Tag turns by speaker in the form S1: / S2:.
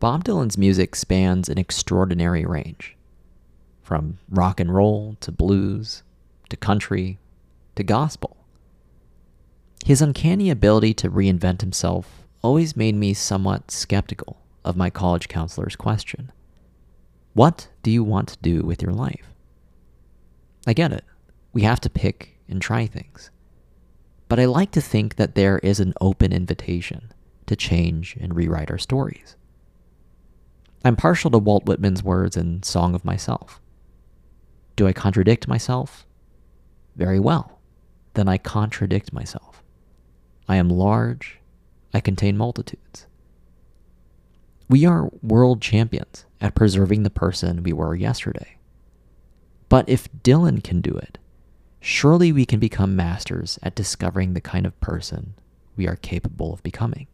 S1: Bob Dylan's music spans an extraordinary range from rock and roll to blues to country to gospel. His uncanny ability to reinvent himself always made me somewhat skeptical of my college counselor's question What do you want to do with your life? I get it. We have to pick and try things. But I like to think that there is an open invitation to change and rewrite our stories. I'm partial to Walt Whitman's words in Song of Myself. Do I contradict myself? Very well. Then I contradict myself. I am large. I contain multitudes. We are world champions at preserving the person we were yesterday. But if Dylan can do it, surely we can become masters at discovering the kind of person we are capable of becoming.